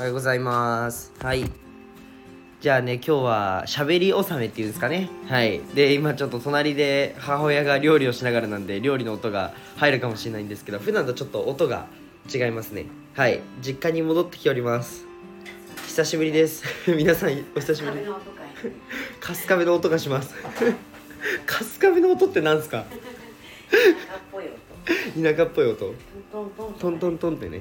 おはようございます。はい。じゃあね、今日は喋り納めっていうんですかね。はい。で、今ちょっと隣で母親が料理をしながらなんで、料理の音が入るかもしれないんですけど、普段とちょっと音が違いますね。はい。実家に戻ってきております。久しぶりです。皆さん、お久しぶりかスカベの音がします。カスカベの音ってなんですか？なんかっぽい音。田舎っぽい音。トントントンってね。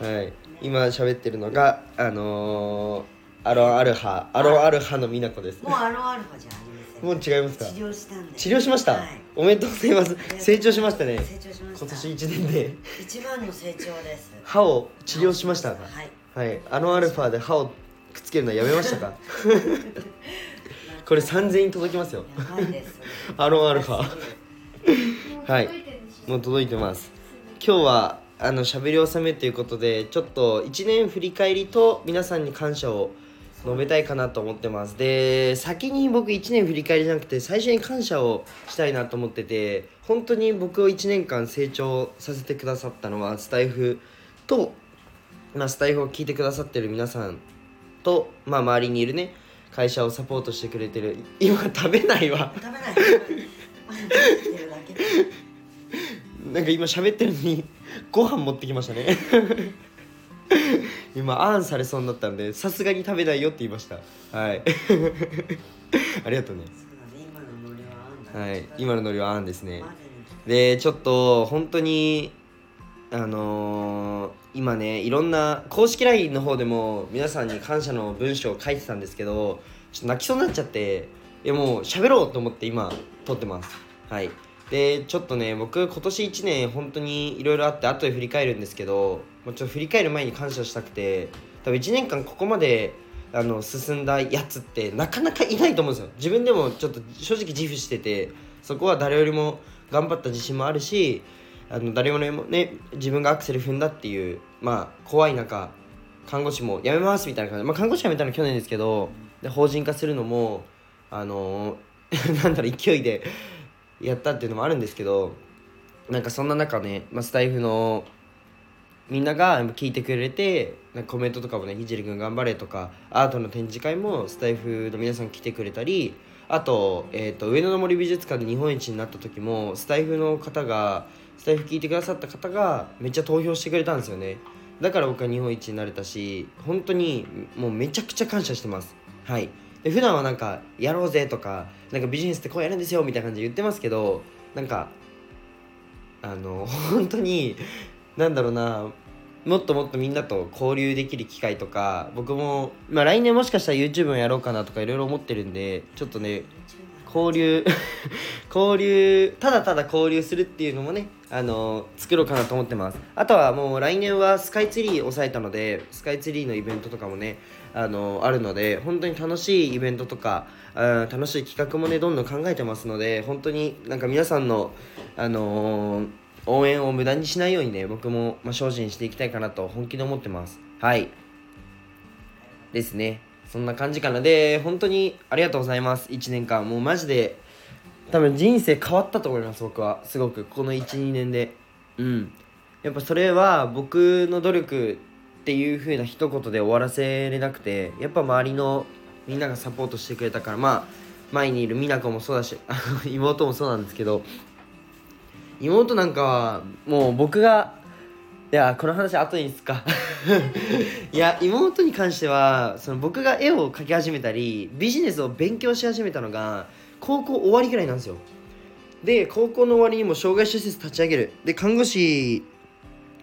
はい、今喋ってるのがあのー、アロンアルハアロンアルハの美奈子ですもうアロンアルファじゃありまもうせん。違いますか？治療したんで。治療しました、はい。おめでとうございます。成長しましたね。成長しました。今年1年で。一番の成長です。歯を治療しましたはい。はい。アロンアルファで歯をくっつけるのやめましたか？これ3000円届きますよ。やばいです。アロンアルファ。はい。もう届いてます。今日はあの喋り納めということでちょっと1年振り返りと皆さんに感謝を述べたいかなと思ってます。で先に僕1年振り返りじゃなくて最初に感謝をしたいなと思ってて本当に僕を1年間成長させてくださったのはスタイフと、まあ、スタイフを聞いてくださってる皆さんと、まあ、周りにいるね会社をサポートしてくれてる。今食べないわ。食べない。なんか今喋ってるのにご飯持ってきましたね。今あんされそうになったんでさすがに食べないよって言いました。はい。ありがとうね。今のノリは。い。今のノリはあんですね。でちょっと本当にあのー今ねいろんな公式 LINE の方でも皆さんに感謝の文章を書いてたんですけどちょっと泣きそうになっちゃっていやもう喋ろうと思って今撮ってます。はい。でちょっとね僕今年1年本当にいろいろあって後で振り返るんですけどもうちょっと振り返る前に感謝したくて多分1年間ここまであの進んだやつってなかなかいないと思うんですよ。自分でもちょっと正直自負しててそこは誰よりも頑張った自信もあるしあの誰よりもね自分がアクセル踏んだっていうまあ怖い中看護師も辞めますみたいな感じ。で、まあ、看護師辞めたの去年ですけどで法人化するのもあの なんだろう勢いでやったっていうのもあるんですけどなんかそんな中ね、まあ、スタイフのみんなが聞いてくれてなんかコメントとかもね「ひじりくん頑張れ」とかアートの展示会もスタイフの皆さん来てくれたりあと,、えー、と上野の森美術館で日本一になった時もスタイフの方がスタイフ聞いてくださった方がめっちゃ投票してくれたんですよね。だから僕は日本一になれたし本当にもうめちゃくちゃ感謝してます。はい。で普段はなんか「やろうぜ」とか「なんかビジネスってこうやるんですよ」みたいな感じで言ってますけどなんかあの 本当になんだろうなもっともっとみんなと交流できる機会とか僕も、まあ、来年もしかしたら YouTube もやろうかなとかいろいろ思ってるんでちょっとね交流 交流ただただ交流するっていうのもねあの作ろうかなと思ってます。あとはもう来年はスカイツリー抑えたのでスカイツリーのイベントとかもねあのあるので本当に楽しいイベントとかあ楽しい企画もねどんどん考えてますので本当になんか皆さんのあのー応援を無駄にしないようにね僕も、まあ、精進していきたいかなと本気で思ってます。はい。ですね。そんな感じかな。で本当にありがとうございます。1年間。もうマジで多分人生変わったと思います僕は。すごく。この12年で。うん。やっぱそれは僕の努力っていう風な一言で終わらせれなくてやっぱ周りのみんながサポートしてくれたからまあ前にいる美奈子もそうだし妹もそうなんですけど妹なんかはもう僕がいやこの話後にすか。いや妹に関してはその僕が絵を描き始めたりビジネスを勉強し始めたのが高校終わりぐらいなんですよ。で高校の終わりにも障害者施設立ち上げる。で看護師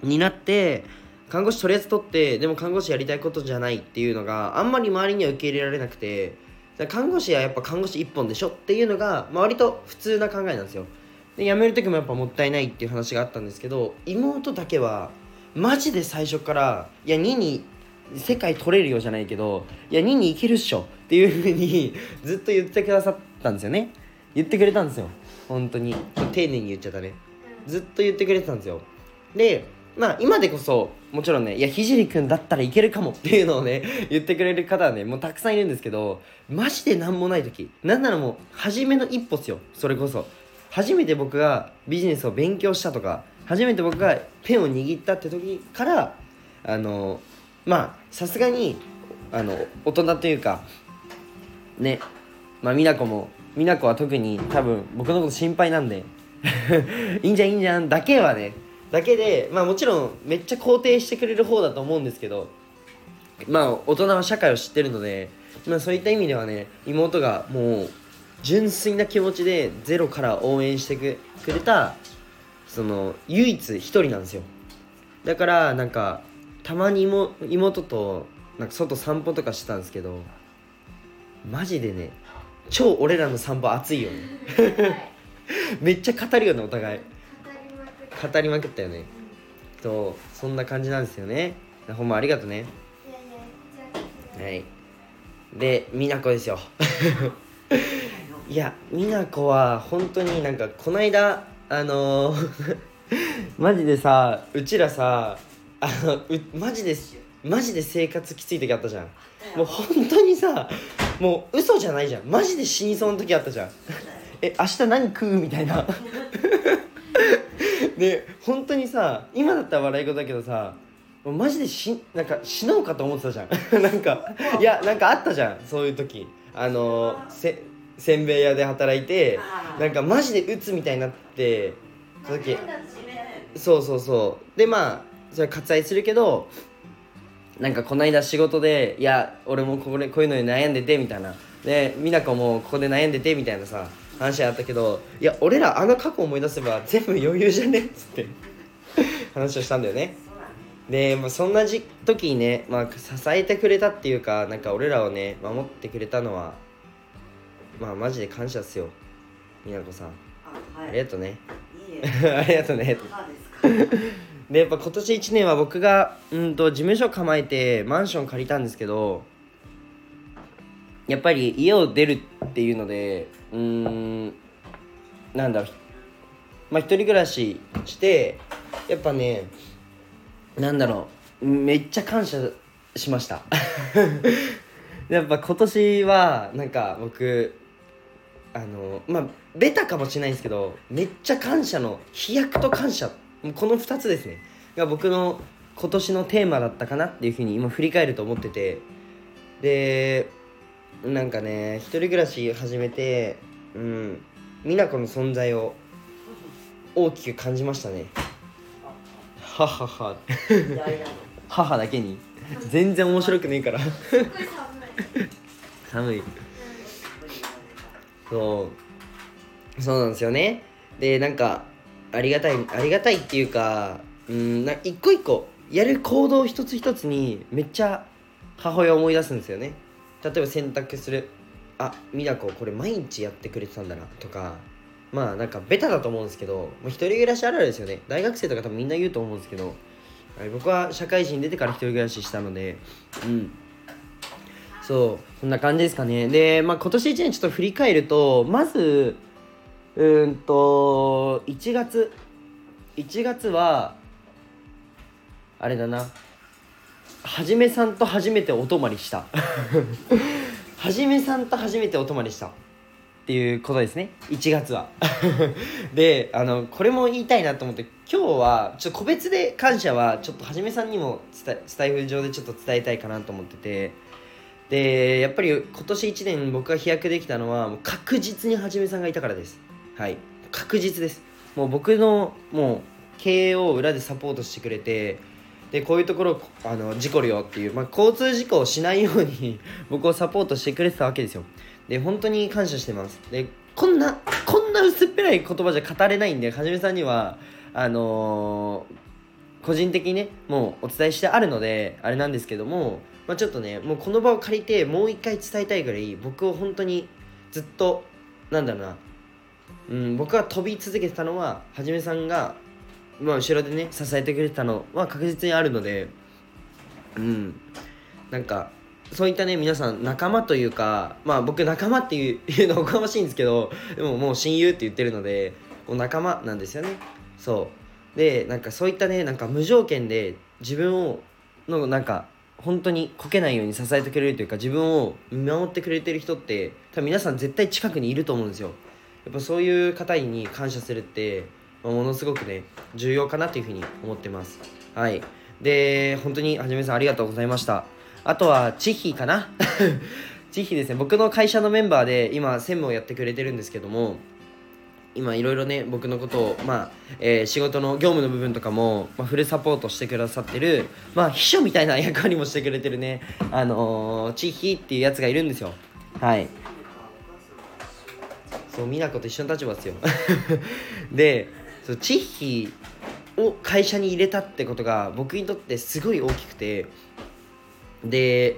になって看護師とりあえず取ってでも看護師やりたいことじゃないっていうのがあんまり周りには受け入れられなくて看護師はやっぱ看護師一本でしょっていうのが、まあ、割と普通な考えなんですよ。で辞める時もやっぱもったいないっていう話があったんですけど妹だけはマジで最初からいや2に世界取れるようじゃないけどいや2に行けるっしょっていうふうにずっと言ってくださったんですよね。言ってくれたんですよ。本当に。丁寧に言っちゃったね。ずっと言ってくれてたんですよ。でまあ今でこそもちろんねいやひじりくんだったらいけるかもっていうのをね 言ってくれる方はねもうたくさんいるんですけどマジで何もない時。なんならもう初めの一歩っすよ。それこそ。初めて僕がビジネスを勉強したとか初めて僕がペンを握ったって時からあのまあさすがにあの大人というかねまあ美奈子も美奈子は特に多分僕のこと心配なんで いいんじゃんいいんじゃんだけはねだけでまあもちろんめっちゃ肯定してくれる方だと思うんですけどまあ大人は社会を知ってるので、まあ、そういった意味ではね妹がもう純粋な気持ちでゼロから応援してくくれたその唯一一人なんですよ。だからなんかたまに妹妹となんか外散歩とかしてたんですけどマジでね超俺らの散歩熱いよね。めっちゃ語るよねお互い語りまくったよね。そうそんな感じなんですよね。ほんまありがとね。はい。で美奈子ですよ。いや美奈子は本当になんかこの間あのー マジでさうちらさあのうマジでマジで生活きつい時あったじゃん。もう本当にさもう嘘じゃないじゃん。マジで死にそうな時あったじゃん。え明日何食う？みたいな で本当にさ今だったら笑い事だけどさマジでしなんか死のうかと思ってたじゃん。なんかいやなんかあったじゃんそういう時。あのせせんべい屋で働いてなんかマジで鬱みたいになってその時そうそうそう。でまあそれ割愛するけどなんかこの間仕事でいや俺もこれこういうのに悩んでてみたいな。で美奈子もここで悩んでてみたいなさ話あったけどいや俺らあの過去思い出せば全部余裕じゃね？っ つって。話をしたんだよね。で、まあ、そんなじ時にね、まあ、支えてくれたっていうかなんか俺らをね守ってくれたのはまあマジで感謝っすよ。美奈子さん。あはい。ありがとうね ありがとうねでやっぱ今年1年は僕がうんと事務所構えてマンション借りたんですけどやっぱり家を出るっていうのでうーんなんだろう。まあ一人暮らししてやっぱねなんだろう。めっちゃ感謝しました。やっぱ今年はなんか僕あのまあベタかもしれないですけどめっちゃ感謝の飛躍と感謝。この2つですね。が僕の今年のテーマだったかなっていうふうに今振り返ると思ってて。でなんかね一人暮らし始めてうん美奈子の存在を大きく感じましたね。母だけに。全然面白くねえから。寒い。寒い。そう。そうなんですよね。でなんかありがたいありがたいっていうかうんな一個一個やる行動一つ一つにめっちゃ母親を思い出すんですよね例えば洗濯する。あ美奈子これ毎日やってくれてたんだなとか。まあなんかベタだと思うんですけどもう一人暮らしあるあるですよね。大学生とか多分みんな言うと思うんですけど、はい、僕は社会人出てから一人暮らししたので。うん。そうそんな感じですかね。で、まあ、今年1年ちょっと振り返るとまずうんと1月。1月はあれだな。はじめさんと初めてお泊まりした。はじめさんと初めてお泊まりしたっていうことですね。1月は。であのこれも言いたいなと思って今日はちょっと個別で感謝はちょっとはじめさんにも伝えスタイフ上でちょっと伝えたいかなと思ってて。でやっぱり今年1年僕が飛躍できたのはもう確実にはじめさんがいたからです。はい。確実です。もう僕のもう経営を裏でサポートしてくれてでこういうところあの事故るよっていう、まあ、交通事故をしないように 僕をサポートしてくれてたわけですよ。で本当に感謝してます。でこんなこんな薄っぺらい言葉じゃ語れないんではじめさんにはあのー個人的にねもうお伝えしてあるのであれなんですけども、まあ、ちょっとねもうこの場を借りてもう一回伝えたいぐらい僕を本当にずっとなんだろうな、うん、僕が飛び続けてたのははじめさんが、まあ、後ろでね支えてくれてたのは確実にあるのでうん。なんかそういったね皆さん仲間というかまあ僕仲間っていう いうのおこがましいんですけどでももう親友って言ってるのでもう仲間なんですよね。そう。でなんかそういったねなんか無条件で自分をのなんか本当にこけないように支えてくれるというか自分を見守ってくれてる人って多分皆さん絶対近くにいると思うんですよ。やっぱそういう方に感謝するってまあものすごくね重要かなというふうに思ってます。はい。で本当にはじめさんありがとうございました。あとはチヒかな？チヒですね。僕の会社のメンバーで今専務をやってくれてるんですけども今いろいろね僕のことを、まあえー仕事の業務の部分とかも、まあ、フルサポートしてくださってる、まあ、秘書みたいな役割もしてくれてるね。あのー、チヒっていうやつがいるんですよ。はい。そう美奈子と一緒の立場ですよ。でそうチッヒーを会社に入れたってことが僕にとってすごい大きくてで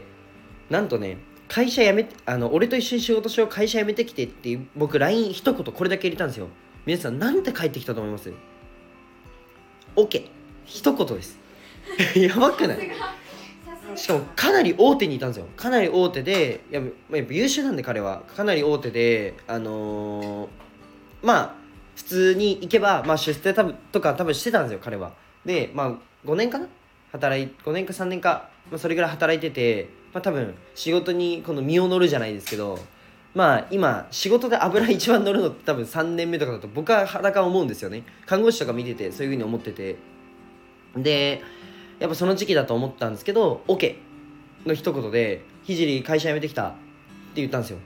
なんとね会社辞めてあの俺と一緒に仕事しよう会社辞めてきてって僕 LINE 一言これだけ入れたんですよ。皆さんなんて返ってきたと思います ?OK 一言です。やばくない？しかもかなり大手にいたんですよ。かなり大手でやっぱ優秀なんで彼は。かなり大手であのーまあ普通に行けば、まあ、出世多分とか多分してたんですよ彼は。でまあ5年かな？働い5年か3年か、まあ、それぐらい働いてて、まあ、多分仕事にこの身を乗るじゃないですけどまあ今仕事で油一番乗るのって多分3年目とかだと僕は裸思うんですよね。看護師とか見ててそういうふうに思ってて。でやっぱその時期だと思ったんですけど OK の一言で「聖会社辞めてきた」って言ったんですよ。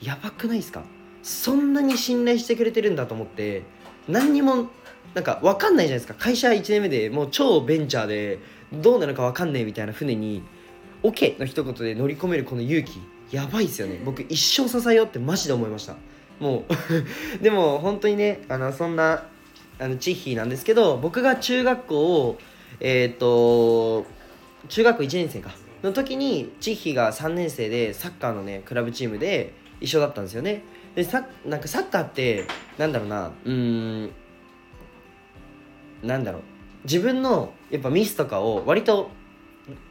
やばくないですか？そんなに信頼してくれてるんだと思って何にもなんか分かんないじゃないですか。会社1年目でもう超ベンチャーでどうなるか分かんねえみたいな船に OK の一言で乗り込めるこの勇気。やばいっすよね。僕一生支えようってマジで思いました。もう でも本当にねあのそんなあのチッヒーなんですけど僕が中学校をえっ、と中学校1年生か。の時にチッヒーが3年生でサッカーのねクラブチームで一緒だったんですよね。でさなんかサッカーってなんだろうなうんなんだろう。自分のやっぱミスとかを割と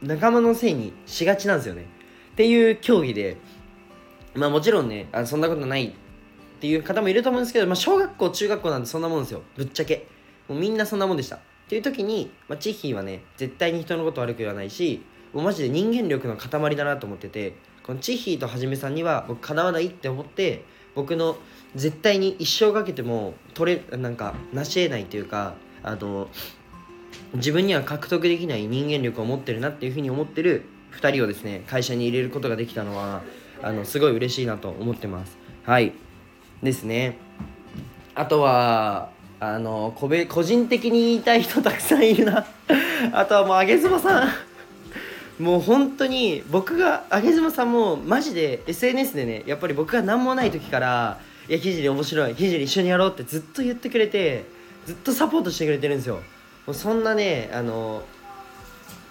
仲間のせいにしがちなんですよね。っていう競技でまあもちろんねあそんなことないっていう方もいると思うんですけど、まあ、小学校中学校なんてそんなもんですよ。ぶっちゃけ。もうみんなそんなもんでした。っていう時に、まあ、チッヒーはね絶対に人のこと悪く言わないしもうマジで人間力の塊だなと思っててこのチッヒーとはじめさんには僕かなわないって思って僕の絶対に一生かけても取れなんか成し得ないというかあの自分には獲得できない人間力を持ってるなっていうふうに思ってる2人をですね会社に入れることができたのはあのすごい嬉しいなと思ってます。はい。ですね。あとはあの個個人的に言いたい人たくさんいるな。あとはもうあげずまさん。もう本当に僕があげずまさんもマジで SNS でねやっぱり僕が何もない時から「いやひじり面白いひじり一緒にやろう」ってずっと言ってくれてずっとサポートしてくれてるんですよ。もうそんなねあの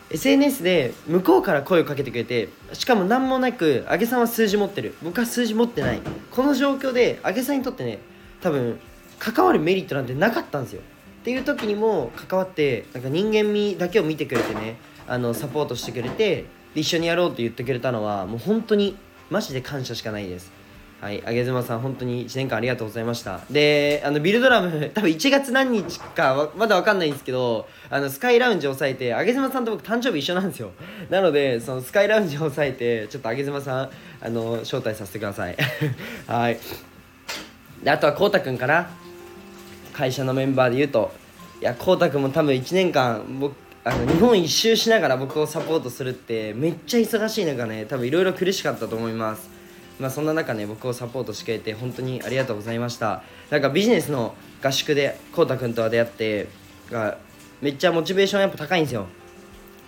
SNS で向こうから声をかけてくれてしかも何もなくあげさんは数字持ってる。僕は数字持ってない。この状況であげさんにとってね多分関わるメリットなんてなかったんですよ。っていう時にも関わってなんか人間味だけを見てくれてねあのサポートしてくれて一緒にやろうって言ってくれたのはもう本当にマジで感謝しかないですはい、あげずまさん、本当に1年間ありがとうございました。で、あのビルドラム、多分1月何日かまだわかんないんですけど、あのスカイラウンジを抑えて、あげずまさんと僕、誕生日一緒なんですよ。なので、そのスカイラウンジを抑えて、ちょっとあげずまさん、あの招待させてください。はい。で、あとはこうたくんかな。会社のメンバーで言うと、いや、こうたくんも多分1年間、僕、あの日本一周しながら僕をサポートするってめっちゃ忙しい中ね多分いろいろ苦しかったと思います。まあ、そんな中ね僕をサポートしてくれて本当にありがとうございました。なんかビジネスの合宿でこうたくんとは出会ってがめっちゃモチベーションやっぱ高いんですよ。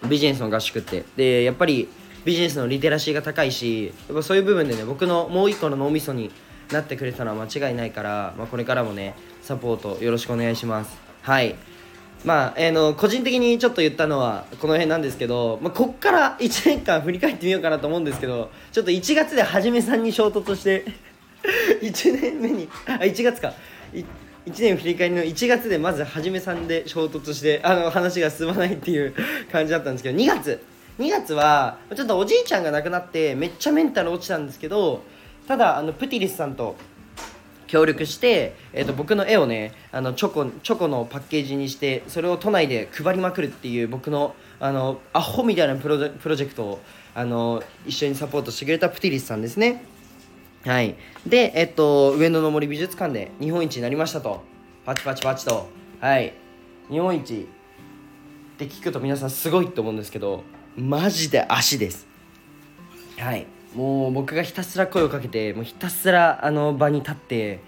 ビジネスの合宿って。でやっぱりビジネスのリテラシーが高いしやっぱそういう部分でね僕のもう一個の脳みそになってくれたのは間違いないから、まあ、これからもねサポートよろしくお願いします。はい。まあ、えーの個人的にちょっと言ったのはこの辺なんですけど、まあ、こっから1年間振り返ってみようかなと思うんですけどちょっと1月ではじめさんに衝突して 1年目にあ1月か。1年振り返りの1月でまずはじめさんで衝突してあの話が進まないっていう 感じだったんですけど2月。2月はちょっとおじいちゃんが亡くなってめっちゃメンタル落ちたんですけどただあのプティリスさんと協力して、えー、と僕の絵をねあのチョコチョコのパッケージにしてそれを都内で配りまくるっていう僕のあのアホみたいなプロジェプロジェクトをあの一緒にサポートしてくれたプティリスさんですね。はい。でえっと上野の森美術館で日本一になりましたと。パチパチパチと。はい。日本一って聞くと皆さんすごいと思うんですけどマジで足です。はい。もう僕がひたすら声をかけてもうひたすらあの場に立って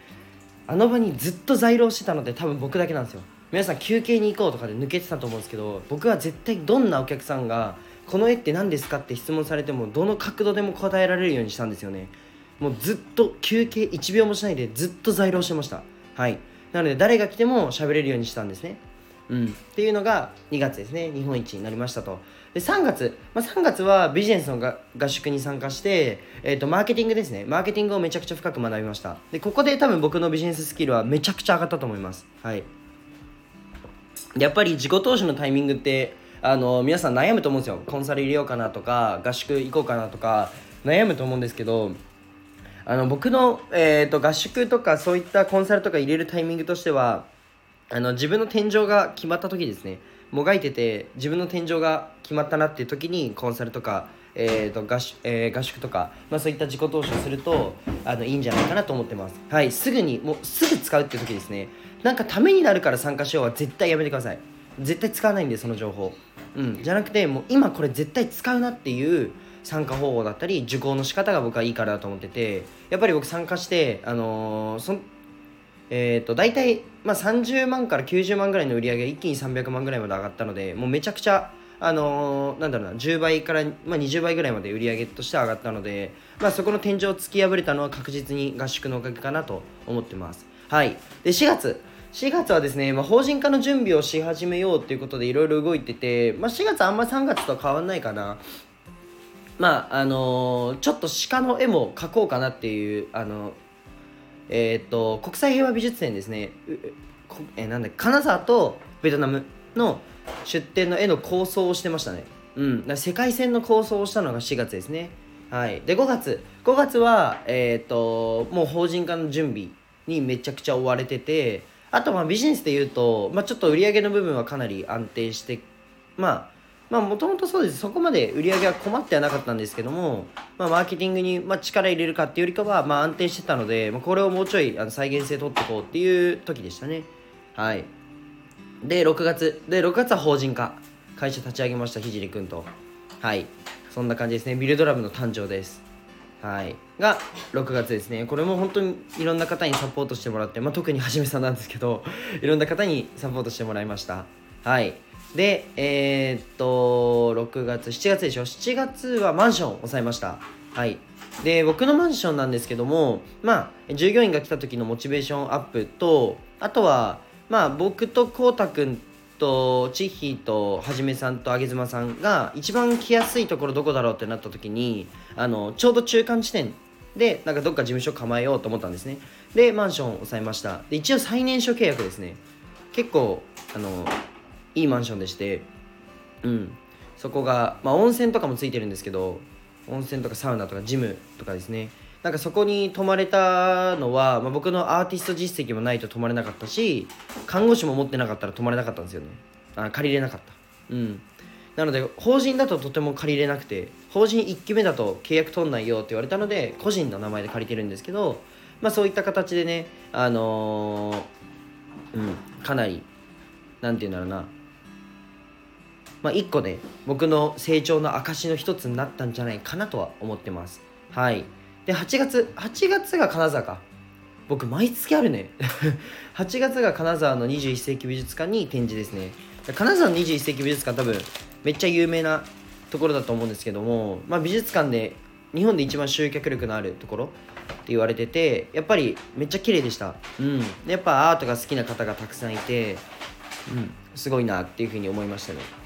あの場にずっと在廊してたので多分僕だけなんですよ。皆さん休憩に行こうとかで抜けてたと思うんですけど僕は絶対どんなお客さんがこの絵って何ですかって質問されてもどの角度でも答えられるようにしたんですよね。もうずっと休憩1秒もしないでずっと在廊してました。はい。なので誰が来ても喋れるようにしたんですね。うん、っていうのが2月ですね。日本一になりましたと。で3月、まあ、3月はビジネスの合宿に参加して、えー、とマーケティングですね。マーケティングをめちゃくちゃ深く学びました。でここで多分僕のビジネススキルはめちゃくちゃ上がったと思います。はい。やっぱり自己投資のタイミングってあの皆さん悩むと思うんですよ。コンサル入れようかなとか合宿行こうかなとか悩むと思うんですけどあの僕の、えー、と合宿とかそういったコンサルとか入れるタイミングとしてはあの自分の天井が決まった時ですねもがいてて自分の天井が決まったなっていう時にコンサルとか、えーと合宿えー合宿とか、まあ、そういった自己投資をするとあのいいんじゃないかなと思ってます。はいすぐにもうすぐ使うっていう時ですね。なんかためになるから参加しようは絶対やめてください。絶対使わないんでその情報。うん。じゃなくてもう今これ絶対使うなっていう参加方法だったり受講の仕方が僕はいいからだと思っててやっぱり僕参加してあのーそんえー、と大体、まあ、30万から90万ぐらいの売り上げが一気に300万ぐらいまで上がったのでもうめちゃくちゃ、あのーなんだろうな10倍から、まあ、20倍ぐらいまで売り上げとして上がったので、まあ、そこの天井を突き破れたのは確実に合宿のおかげかなと思ってます。はい。で4月。4月はですね、まあ、法人化の準備をし始めようということでいろいろ動いてて、まあ、4月あんまり3月と変わんないかな。まああのーちょっと鹿の絵も描こうかなっていうあのえー、と国際平和美術展ですね。えーなんだ金沢とベトナムの出展の絵の構想をしてましたね。うん。だ世界戦の構想をしたのが4月ですね。はい。で5月。5月はえっ、ともう法人化の準備にめちゃくちゃ追われててあとまあビジネスで言うと、まあ、ちょっと売り上げの部分はかなり安定してまあまあもともとそうです。そこまで売り上げは困ってはなかったんですけども、まあ、マーケティングに、まあ、力入れるかっていうよりかは、まあ、安定してたので、まあ、これをもうちょいあの再現性取っていこうっていう時でしたね。はい。で6月で6月は法人化。会社立ち上げましたひじりくんと。はい。そんな感じですね。ビルドラブの誕生です。はい。が6月ですね。これも本当にいろんな方にサポートしてもらって、まあ、特にはじめさんなんですけどいろんな方にサポートしてもらいました。はい。でえーっと6月7月でしょ？7月はマンションを抑えました。はい。で僕のマンションなんですけどもまあ従業員が来た時のモチベーションアップとあとはまあ僕とこうたくんとチッヒーとはじめさんとあげずまさんが一番来やすいところどこだろうってなった時にあのちょうど中間地点でなんかどっか事務所構えようと思ったんですね。でマンションを抑えました。で一応最年少契約ですね。結構あのいいマンションでしてうん。そこが、まあ、温泉とかもついてるんですけど温泉とかサウナとかジムとかですね。なんかそこに泊まれたのは、まあ、僕のアーティスト実績もないと泊まれなかったし看護師も持ってなかったら泊まれなかったんですよね。あ借りれなかった。うん。なので法人だととても借りれなくて法人1期目だと契約取んないよって言われたので個人の名前で借りてるんですけどまあそういった形でねあのーうんかなりなんて言うんだろうなまあ、一個ね僕の成長の証の一つになったんじゃないかなとは思ってます。はい。で8月8月が金沢か。僕毎月あるね。8月が金沢の21世紀美術館に展示ですね。金沢の21世紀美術館多分めっちゃ有名なところだと思うんですけども、まあ、美術館で日本で一番集客力のあるところって言われててやっぱりめっちゃ綺麗でした。うん。やっぱアートが好きな方がたくさんいてうんすごいなっていうふうに思いましたね。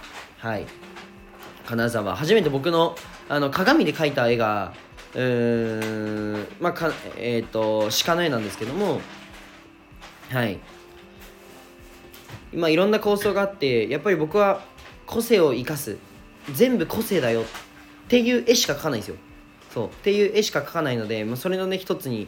はい。金沢。初めて僕のあの鏡で描いた絵がうーんまあかえっ、と鹿の絵なんですけどもはい。今いろんな構想があってやっぱり僕は個性を生かす。全部個性だよっていう絵しか描かないんですよ。そう。っていう絵しか描かないので、まあ、それのね一つに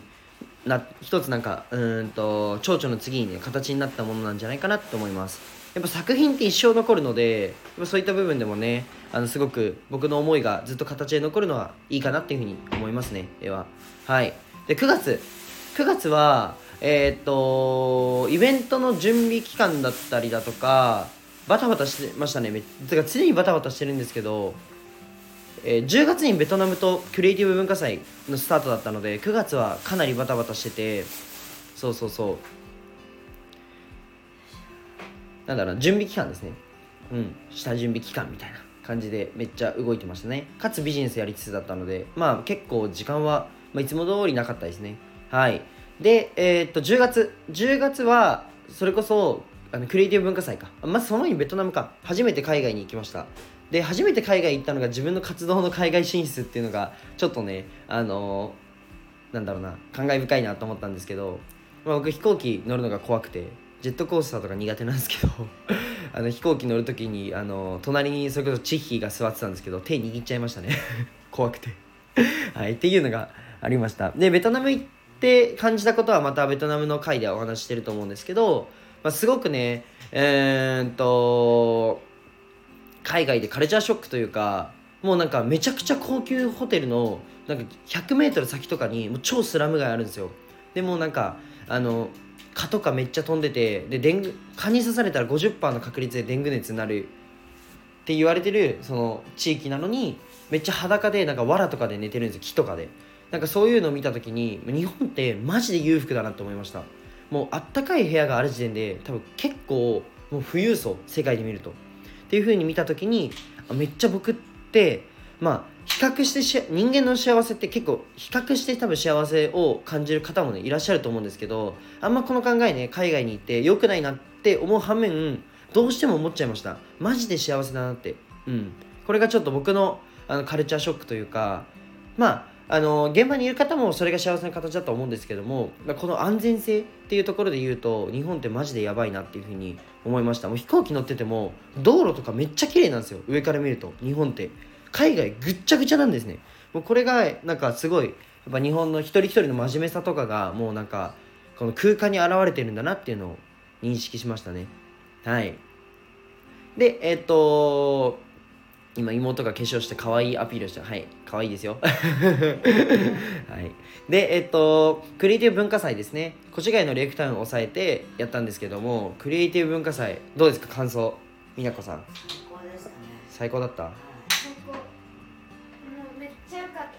な一つなんかうんと蝶々の次にね形になったものなんじゃないかなと思います。やっぱ作品って一生残るのでそういった部分でもねあのすごく僕の思いがずっと形で残るのはいいかなっていうふうに思いますね絵は。はい。で9月。9月はえーっとイベントの準備期間だったりだとかバタバタしてましたね。めてか常にバタバタしてるんですけど、えー10月にベトナムとクリエイティブ文化祭のスタートだったので9月はかなりバタバタしててそうそうそう。なんだろうな準備期間ですね。うん。下準備期間みたいな感じでめっちゃ動いてましたね。かつビジネスやりつつだったのでまあ結構時間は、まあ、いつも通りなかったですね。はい。でえーっと10月10月はそれこそあのクリエイティブ文化祭か。あまずその前にベトナムか。初めて海外に行きました。で初めて海外行ったのが自分の活動の海外進出っていうのがちょっとねあのーなんだろうな感慨深いなと思ったんですけど、まあ、僕飛行機乗るのが怖くてジェットコースターとか苦手なんですけど あの飛行機乗る時にあの隣にそれこそチッヒーが座ってたんですけど手握っちゃいましたね。怖くて。はいっていうのがありました。でベトナム行って感じたことはまたベトナムの回でお話ししてると思うんですけど、まあ、すごくねえー、っと海外でカルチャーショックというかもうなんかめちゃくちゃ高級ホテルのなんか 100m 先とかにもう超スラム街あるんですよ。でもなんかあの蚊とかめっちゃ飛んでてでデング蚊に刺されたら50%の確率でデング熱になるって言われてるその地域なのにめっちゃ裸でなんか藁とかで寝てるんですよ木とかで。なんかそういうのを見た時に日本ってマジで裕福だなって思いました。もうあったかい部屋がある時点で多分結構もう富裕層世界で見ると。っていう風に見た時にめっちゃ僕ってまあ比較してし人間の幸せって結構比較して多分幸せを感じる方もねいらっしゃると思うんですけどあんまこの考えね海外に行って良くないなって思う反面どうしても思っちゃいました。マジで幸せだなって。うん。これがちょっと僕のあのカルチャーショックというかまああの現場にいる方もそれが幸せな形だと思うんですけどもこの安全性っていうところで言うと日本ってマジでやばいなっていうふうに思いました。もう飛行機乗ってても道路とかめっちゃ綺麗なんですよ。上から見ると日本って。海外ぐっちゃぐちゃなんですね。もうこれがなんかすごいやっぱ日本の一人一人の真面目さとかがもうなんかこの空間に現れてるんだなっていうのを認識しましたね。はい。でえっ、と今妹が化粧して可愛いアピールしてはい可愛いですよ。はい。でえっ、とクリエイティブ文化祭ですね。越谷のレイクタウンを抑えてやったんですけどもクリエイティブ文化祭どうですか？感想。美奈子さん。最高でしたね。最高だった？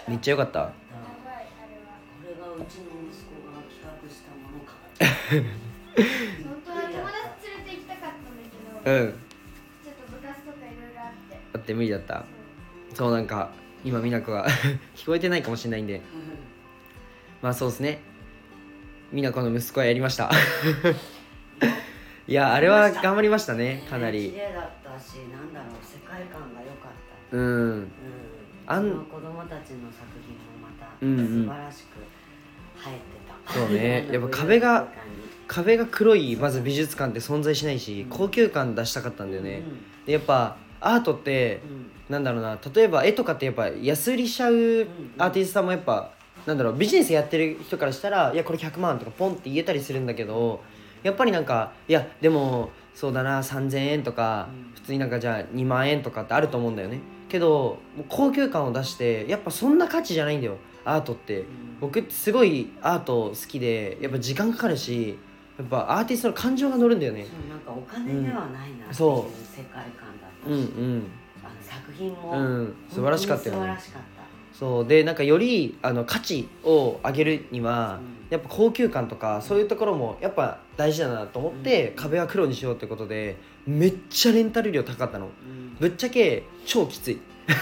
めっちゃ良かった。これがうちの息子が企画したものか本当は友達連れて行きたかったんだけど、うん。ちょっと部活とかいろいろあって。だって無理だった。そうなんか今美奈子が 聞こえてないかもしれないんで。まあそうですね。美奈子の息子はやりました。いやあれは頑張りましたねかな綺り麗だったしなんだろう世界観が良かった。うん。うんあの子供たちの作品もまた素晴らしく映えてた、そうね。やっぱ壁が壁が黒いまず美術館って存在しないし高級感出したかったんだよね。でやっぱアートってうなんだろうな例えば絵とかってやっぱ安売りしちゃうアーティストさんもやっぱなんだろうビジネスやってる人からしたらいやこれ100万とかポンって言えたりするんだけどやっぱりなんかいやでもそうだな3000円とかうん。普通になんかじゃあ2万円とかってあると思うんだよねけど高級感を出してやっぱそんな価値じゃないんだよアートって。僕ってすごいアート好きでやっぱ時間かかるしやっぱアーティストの感情が乗るんだよね。そうなんかお金ではないなっていうそう世界観だったし、う。んうん。あの作品も、うん。素晴らしかった。よね素晴らしかったそうでなんかよりあの価値を上げるには、うん。やっぱ高級感とかそういうところもやっぱ大事だなと思って、うん。壁は黒にしようってことでめっちゃレンタル料高かったの。うん。ぶっちゃけ超きつい。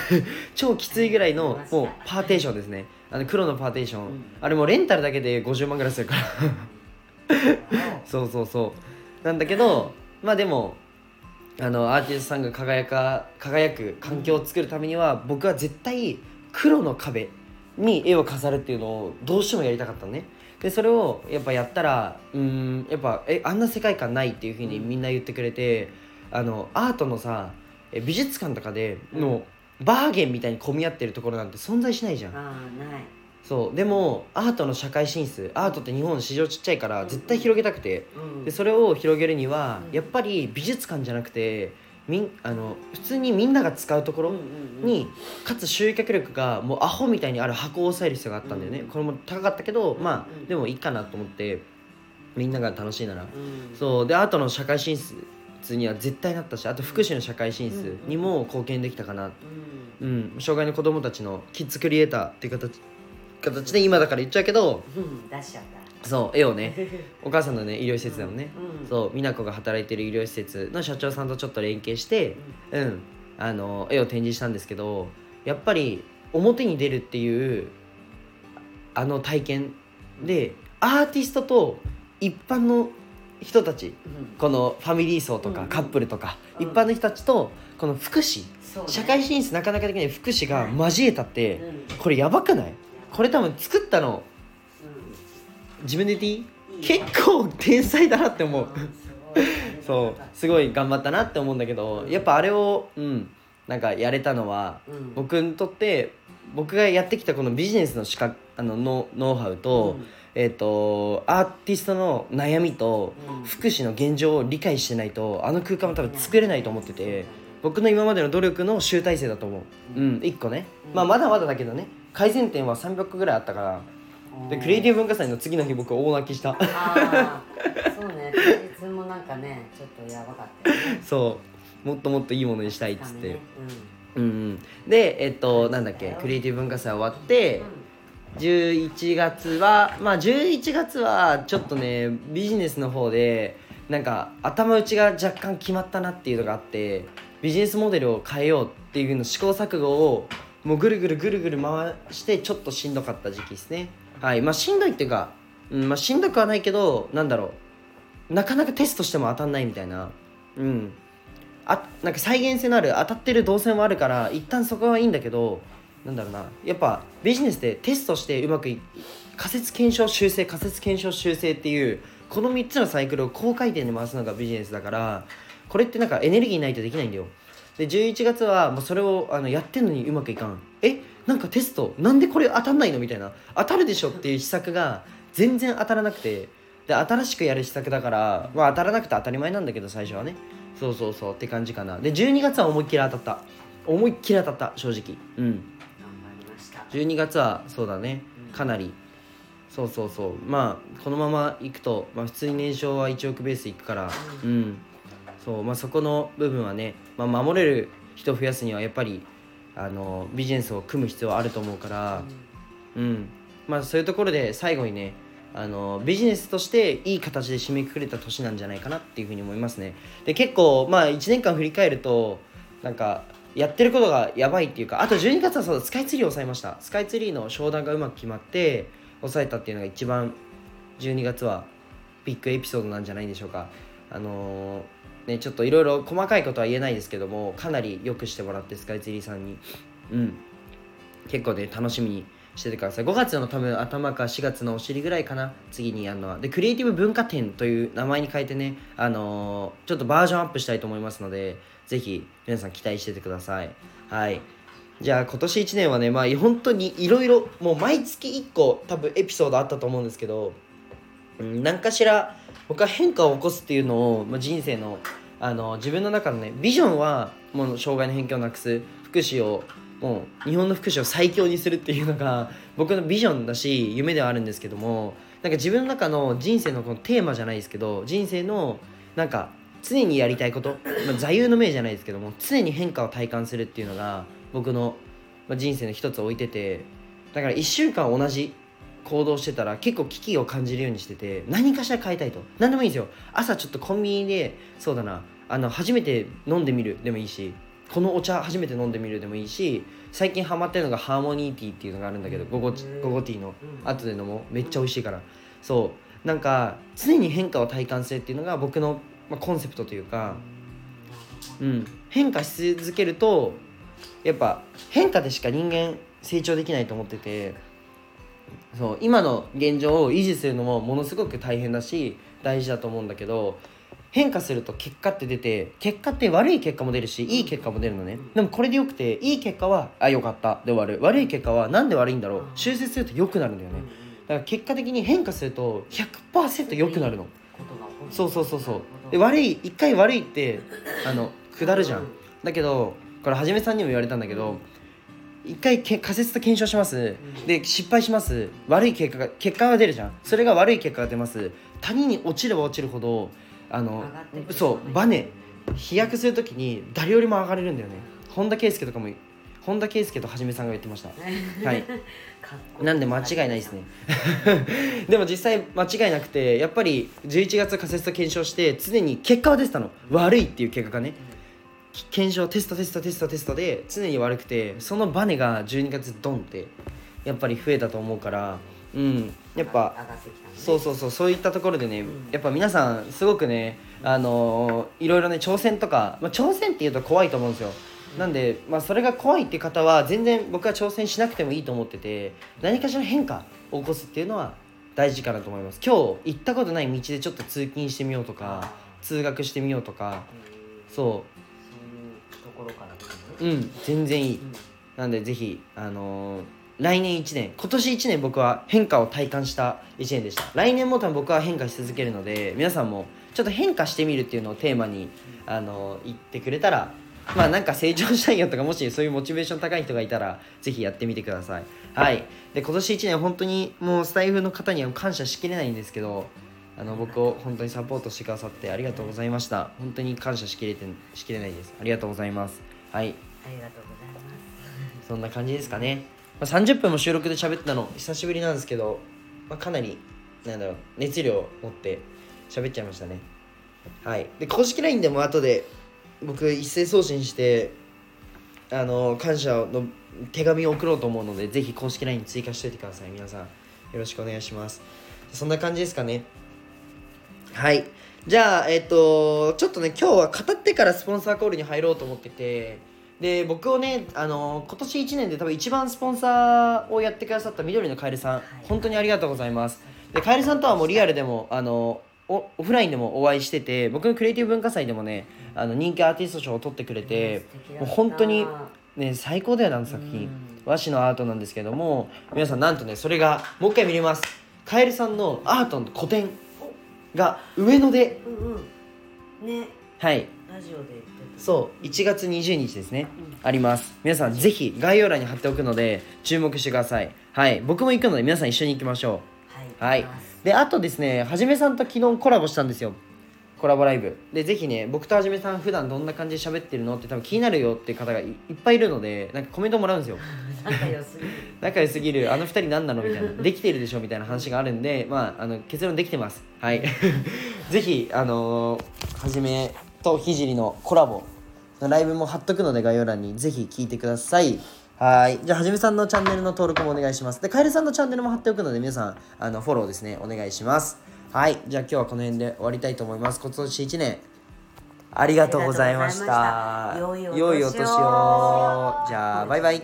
超きついぐらいのもうパーテーションですね。あの黒のパーテーション、うん。あれもうレンタルだけで50万ぐらいするから。そうそうそう。なんだけどまあでもあのアーティストさんが輝か輝く環境を作るためには、僕は絶対黒の壁に絵を飾るっていうのをどうしてもやりたかったのね。でそれをやっぱやったらうーんやっぱえあんな世界観ないっていうふうにみんな言ってくれて、あのアートのさえ美術館とかでの、バーゲンみたいに混み合ってるところなんて存在しないじゃん。ああない。そう。でもアートの社会進出アートって日本市場ちっちゃいから絶対広げたくて。うん。でそれを広げるにはうん。やっぱり美術館じゃなくてみんあの普通にみんなが使うところにかつ集客力がもうアホみたいにある箱を押さえる必要があったんだよね、うん。これも高かったけどまうんあでもいいかなと思ってみんなが楽しいなら。うんそう。でアートの社会進出には絶対なったしあと福祉の社会進出にも貢献できたかな、うん。うん、障害の子供たちのキッズクリエイターっていう形形で今だから言っちゃうけどうん。出しちゃったそう絵をね お母さんのね医療施設でもね、うんそう美奈子が働いてる医療施設の社長さんとちょっと連携して、うん、あの絵を展示したんですけどやっぱり表に出るっていうあの体験でアーティストと一般の人たちうん。このファミリー層とかうん。カップルとか、うん。一般の人たちとこの福祉社会進出なかなかできない福祉が交えたってうん。これやばくない？これ多分作ったのう自分で言っていい？結構天才だなって思う。そう。すごい頑張ったなって思うんだけどやっぱあれをうんなんかやれたのはうん。僕にとって僕がやってきたこのビジネスの資格あのノノウハウと,、えー、とアーティストの悩みとうん。福祉の現状を理解してないとあの空間も多分作れないと思ってて僕の今までの努力の集大成だと思う。うん1個ね。うん。まあまだまだだけどね。改善点は300個ぐらいあったからでクリエイティブ文化祭の次の日僕大泣きした。ああそうね。当日もなんかねちょっとやばかったよね。そう。もっともっといいものにしたいっつって、ねうんうん、でえっとなんだっけクリエイティブ文化祭終わって11月はまあ11月はちょっとねビジネスの方でなんか頭打ちが若干決まったなっていうのがあってビジネスモデルを変えようっていうの試行錯誤をもうぐるぐるぐるぐる回してちょっとしんどかった時期ですねはいまあしんどいっていうか、うんまあ、しんどくはないけどなんだろう。なかなかテストしても当たんないみたいな。うん。あなんか再現性のある当たってる動線もあるから一旦そこはいいんだけどなんだろうな。やっぱビジネスでテストしてうまく仮説検証修正仮説検証修正っていうこの3つのサイクルを高回転で回すのがビジネスだからこれってなんかエネルギーないとできないんだよ。で11月はもうそれをあのやってんのにうまくいかん。え？なんかテストなんでこれ当たんないのみたいな。当たるでしょっていう施策が全然当たらなくて。で新しくやる施策だから、まあ、当たらなくて当たり前なんだけど最初はね。そうそうそうって感じかな。で12月は思いっきり当たった。思いっきり当たった正直。うん。頑張りました。12月はそうだね。かなり。そうそうそう。まあこのままいくと、まあ、普通に年商は1億ベースいくから。うん。そう。まあそこの部分はね、まあ、守れる人を増やすにはやっぱりあのビジネスを組む必要はあると思うから。うん。まあそういうところで最後にねあのビジネスとしていい形で締めくくれた年なんじゃないかなっていうふうに思いますね。で結構まあ1年間振り返るとなんかやってることがやばいっていうかあと12月はそうだスカイツリーを抑えました。スカイツリーの商談がうまく決まって抑えたっていうのが一番12月はビッグエピソードなんじゃないでしょうか。あのーねちょっといろいろ細かいことは言えないですけどもかなり良くしてもらってスカイツリーさんに。うん。結構ね楽しみにしててください。5月の多分頭か4月のお尻ぐらいかな。次にやるのは。でクリエイティブ文化展という名前に変えてねあのーちょっとバージョンアップしたいと思いますのでぜひ皆さん期待しててください。はい。じゃあ今年1年はねまあ本当にいろいろもう毎月1個多分エピソードあったと思うんですけどうん何かしら僕は変化を起こすっていうのを、まあ、人生のあの自分の中のねビジョンはもう障害の偏見をなくす。福祉をもう日本の福祉を最強にするっていうのが 僕のビジョンだし夢ではあるんですけどもなんか自分の中の人生のこのテーマじゃないですけど人生のなんか常にやりたいこと、まあ、座右の銘じゃないですけども常に変化を体感するっていうのが僕の、まあ、人生の一つを置いててだから1週間同じ行動してたら結構危機を感じるようにしてて何かしら変えたいと。何でもいいんですよ。朝ちょっとコンビニでそうだなあの初めて飲んでみるでもいいしこのお茶初めて飲んでみるでもいいし最近ハマってるのがハーモニーティーっていうのがあるんだけど午後午後ティーのうん。後で飲もう。めっちゃ美味しいから。そう。なんか常に変化を体感するっていうのが僕の、まあ、コンセプトというか、うん、変化し続けるとやっぱ変化でしか人間成長できないと思っててそう今の現状を維持するのもものすごく大変だし大事だと思うんだけど変化すると結果って出て結果って悪い結果も出るしいい結果も出るのね。でもこれでよくていい結果はあよかった。で終わる。悪い結果はなんで悪いんだろう。修正すると良くなるんだよねだから結果的に変化すると100%良くなるの。そうそうそうそう。で悪い一回悪いってあの下るじゃん。だけどこれはじめさんにも言われたんだけど一回け仮説と検証します。で失敗します。悪い結果が結果が出るじゃん。それが悪い結果が出ます。谷に落ちれば落ちるほどあのそうバネ飛躍する時に誰よりも上がれるんだよね。本田圭佑とかも本田圭佑とはじめさんが言ってました。はい。なんで間違いないですね。でも実際間違いなくてやっぱり11月仮説と検証して常に結果は出てたの。悪いっていう結果がね検証テストテストテストテストで常に悪くてそのバネが12月ドンってやっぱり増えたと思うからうんやっぱそうそうそうそういったところでね、んやっぱ皆さんすごくねあのーいろいろね挑戦とか、まあ、挑戦っていうと怖いと思うんですよ。なんで、まあ、それが怖いって方は全然僕は挑戦しなくてもいいと思ってて何かしら変化を起こすっていうのは大事かなと思います。今日行ったことない道でちょっと通勤してみようとか通学してみようとかうん。そそうころからうん全然いい。うん。なんでぜひあのー来年1年今年1年僕は変化を体感した1年でした。来年も多分僕は変化し続けるので皆さんもちょっと変化してみるっていうのをテーマにあのー言ってくれたらまあなんか成長したいよとかもしそういうモチベーション高い人がいたらぜひやってみてください。はい。で今年1年本当にもうスタイフの方には感謝しきれないんですけどあの僕を本当にサポートしてくださってありがとうございました。本当に感謝しきれてしきれないです。ありがとうございます。はい。ありがとうございます。そんな感じですかね、まあ、30分も収録で喋ったの久しぶりなんですけど、まあ、かなりなんだろう熱量を持って喋っちゃいましたね。はい。で公式 LINE でも後で僕一斉送信してあの感謝の手紙を送ろうと思うのでぜひ公式 LINE 追加しておいてください。皆さんよろしくお願いします。そんな感じですかねはい。じゃあえっ、とちょっとね今日は語ってからスポンサーコールに入ろうと思ってて。で僕をねあの今年1年で多分一番スポンサーをやってくださった緑のカエルさん、い。本当にありがとうございます。でカエルさんとはもうリアルでもあのおオフラインでもお会いしてて僕のクリエイティブ文化祭でもねあの人気アーティスト賞を取ってくれて、もう本当にね最高だよなあの作品、うん。和紙のアートなんですけども皆さんなんとねそれがもう一回見れます。カエルさんのアートの個展が上野でうんうん。ね。はい。ラジオで言ってた。そう。1月20日ですね、うん。あります。皆さんぜひ概要欄に貼っておくので注目してください。はい。僕も行くので皆さん一緒に行きましょう。はい。はい。であとですねはじめさんと昨日コラボしたんですよコラボライブ。でぜひね僕とはじめさん普段どんな感じで喋ってるの？って多分気になるよって方がいいっぱいいるのでなんかコメントもらうんですよ。仲良すぎる。仲良すぎる。あの二人何なの？みたいな。できてるでしょ？みたいな話があるんでまああの結論できてます。はい。ぜひあのーはじめとひじりのコラボのライブも貼っとくので概要欄に。ぜひ聞いてください。はい。じゃあはじめさんのチャンネルの登録もお願いします。でカエルさんのチャンネルも貼っておくので皆さんあのフォローですね。お願いしますはい。じゃあ今日はこの辺で終わりたいと思います。今年1年、ありがとうございました。良いお年を。じゃあ、バイバイ。